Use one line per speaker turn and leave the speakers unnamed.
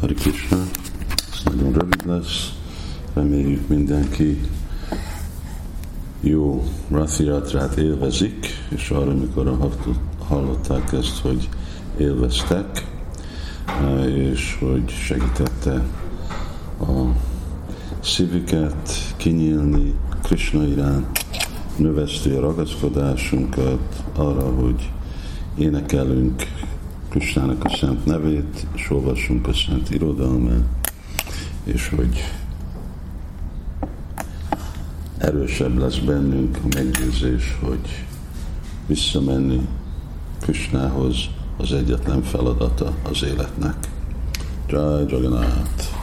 Hari Krishna, ez nagyon rövid lesz, reméljük mindenki jó Rathiatrát élvezik, és arra, amikor hallották ezt, hogy élveztek, és hogy segítette a szívüket kinyílni Krishna iránt, növeszti a ragaszkodásunkat arra, hogy énekelünk Krisnának a szent nevét, és olvassunk a szent irodalmát, és hogy erősebb lesz bennünk a meggyőzés, hogy visszamenni Krisnához az egyetlen feladata az életnek. Jai Jagannath!